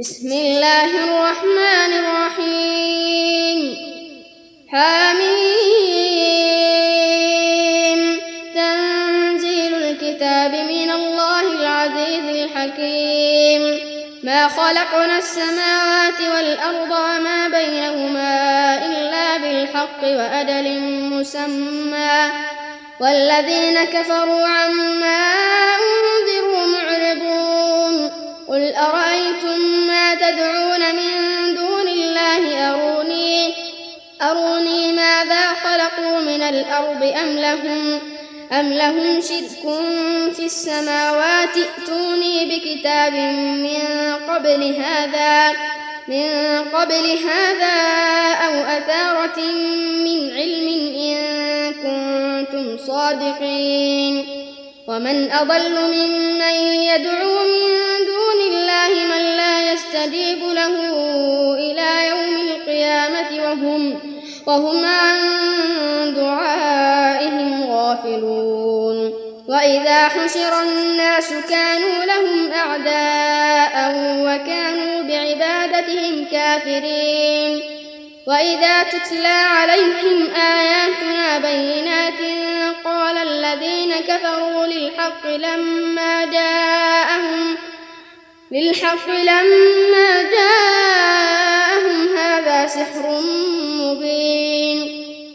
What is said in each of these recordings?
بسم الله الرحمن الرحيم. حميم. تنزيل الكتاب من الله العزيز الحكيم. ما خلقنا السماوات والأرض وما بينهما إلا بالحق وأجل مسمى. والذين كفروا عما معرضون قل أرأيتم ما تدعون من دون الله؟ أروني أروني ماذا خلقوا من الأرض أم لهم أم لهم شرك في السماوات؟ ائتوني بكتاب من قبل هذا من قبل هذا أو أثارة من علم إن كنتم صادقين. ومن أضل ممن يدعو وهم عن دعائهم غافلون. وإذا حشر الناس كانوا لهم أعداء وكانوا بعبادتهم كافرين. وإذا تتلى عليهم آياتنا بينات قال الذين كفروا للحق لما جاءهم للحق لما جاءهم هذا سحر مبين.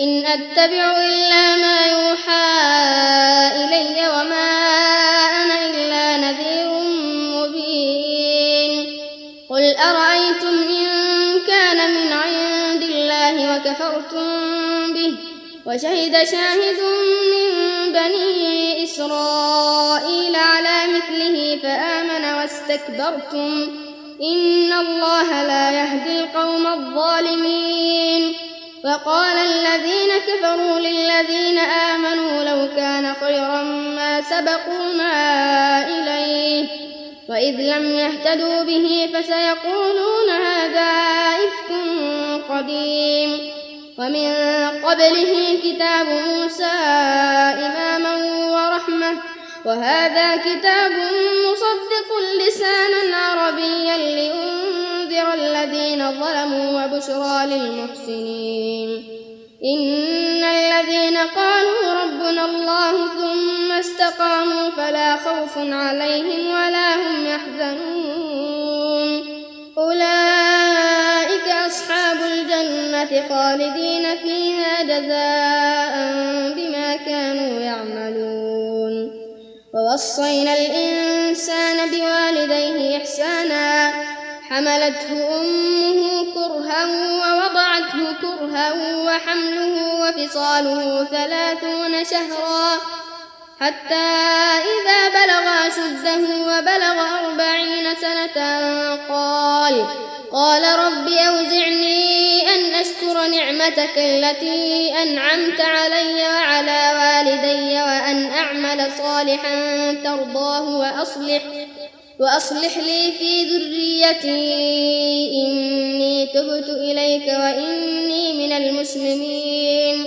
إن أتبع إلا ما يوحى إلي وما أنا إلا نذير مبين. قل أرأيتم إن كان من عند الله وكفرتم به وشهد شاهد من بني إسرائيل على مثله فآمن واستكبرتم. إن الله لا يهدي القوم الظالمين. وقال الذين كفروا للذين آمنوا لو كان خيرا ما سبقونا إليه وإذ لم يهتدوا به فسيقولون هذا إفك قديم ومن قبله كتاب موسى إماما ورحمة وهذا كتاب مصدق لسانا عربيا لينذر الذين ظلموا وبشرى للمحسنين. إن الذين قالوا ربنا الله ثم استقاموا فلا خوف عليهم ولا هم يحزنون. أولئك أصحاب الجنة خالدين فيها جزاء بما كانوا يعملون. ووصينا الإنسان بوالديه إحسانا حملته أمه كرها ووضعته كرها وحمله وفصاله ثلاثون شهرا حتى إذا بلغ أشده وبلغ أربعين سنة قال قال رب أوزعني أن أشكر نعمتك التي أنعمت علي وعلى والدي وأن أعمل صالحا ترضاه وأصلح وأصلح لي في ذريتي إني تبت إليك وإني من المسلمين.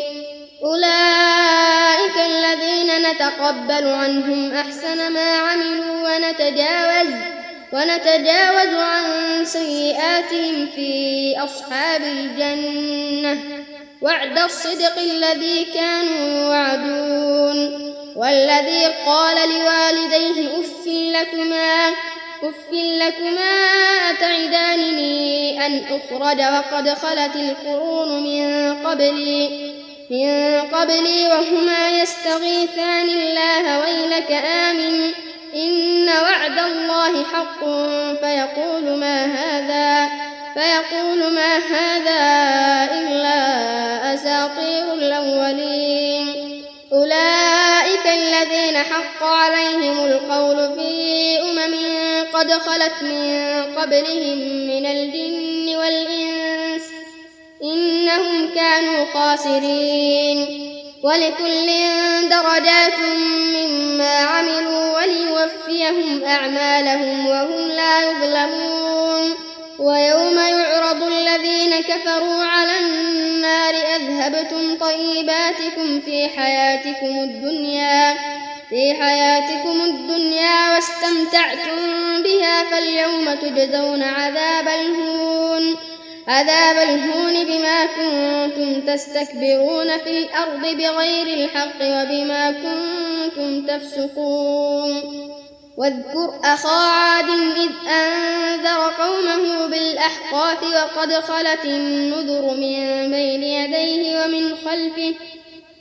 أولئك الذين نتقبل عنهم أحسن ما عملوا ونتجاوز ونتجاوز عن سيئاتهم في أصحاب الجنة. وعد الصدق الذي كانوا يوعدون. والذي قال لوالديه أف لكما أف لكما أتعدانني أن أخرج وقد خلت القرون من قبلي من قبلي وهما يستغيثان الله ويلك آمن. إن وعد الله حق. فيقول ما هذا؟ فيقول ما هذا إلا أساطير الأولين. أولئك الذين حق عليهم القول في أمم قد خلت من قبلهم من الجن والإنس إنهم كانوا خاسرين. ولكل درجات مما عملوا وليوفيهم أعمالهم وهم لا يظلمون. ويوم يعرض الذين كفروا على النار أذهبتم طيباتكم في حياتكم الدنيا في حياتكم الدنيا واستمتعتم بها فاليوم تجزون عذاب الهون. عذاب الهون بما كنتم تستكبرون في الأرض بغير الحق وبما كنتم تفسقون. واذكر أخا عاد إذ أنذر قومه بالأحقاف وقد خلت النذر من بين يديه ومن خلفه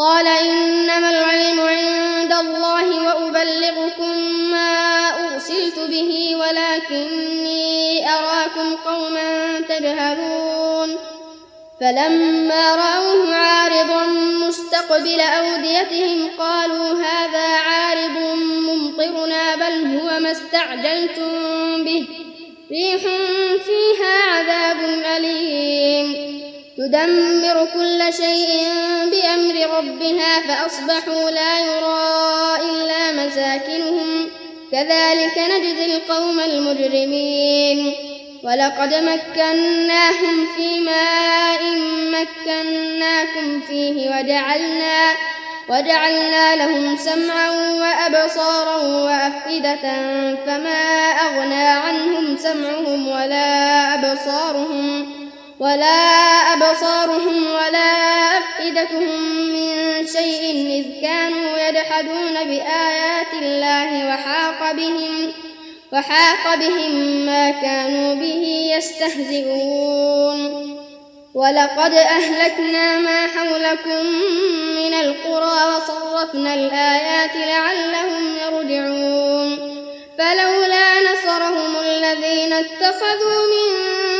قال إنما العلم عند الله وأبلغكم ما أرسلت به ولكني أراكم قوما تجهلون. فلما رأوه عارضا مستقبل أوديتهم قالوا هذا عارض ممطرنا بل هو ما استعجلتم به. ريح فيها عذاب أليم. تدمر كل شيء بأمر ربها فأصبحوا لا يرى إلا مساكنهم كذلك نجزي القوم المجرمين. ولقد مكناهم في ماء مكناكم فيه وجعلنا وجعلنا لهم سمعا وأبصارا وأفئدة فما أغنى عنهم سمعهم ولا أبصارهم ولا أبصارهم ولا أفئدتهم من شيء إذ كانوا يجحدون بآيات الله وحاق بهم وحاق بهم ما كانوا به يستهزئون. ولقد أهلكنا ما حولكم من القرى وصرفنا الآيات لعلهم يرجعون. فلولا نصرهم الذين اتخذوا من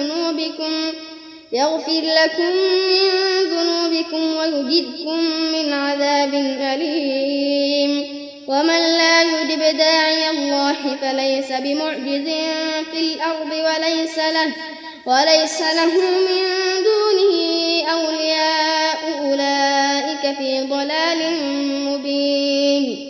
ذنوبكم يغفر لكم من ذنوبكم ويجدكم من عذاب أليم. ومن لا يجب داعي الله فليس بمعجز في الأرض وليس له وليس له من دونه أولياء. أولئك في ضلال مبين.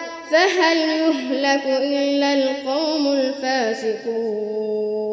فهل يهلك إلا القوم الفاسقون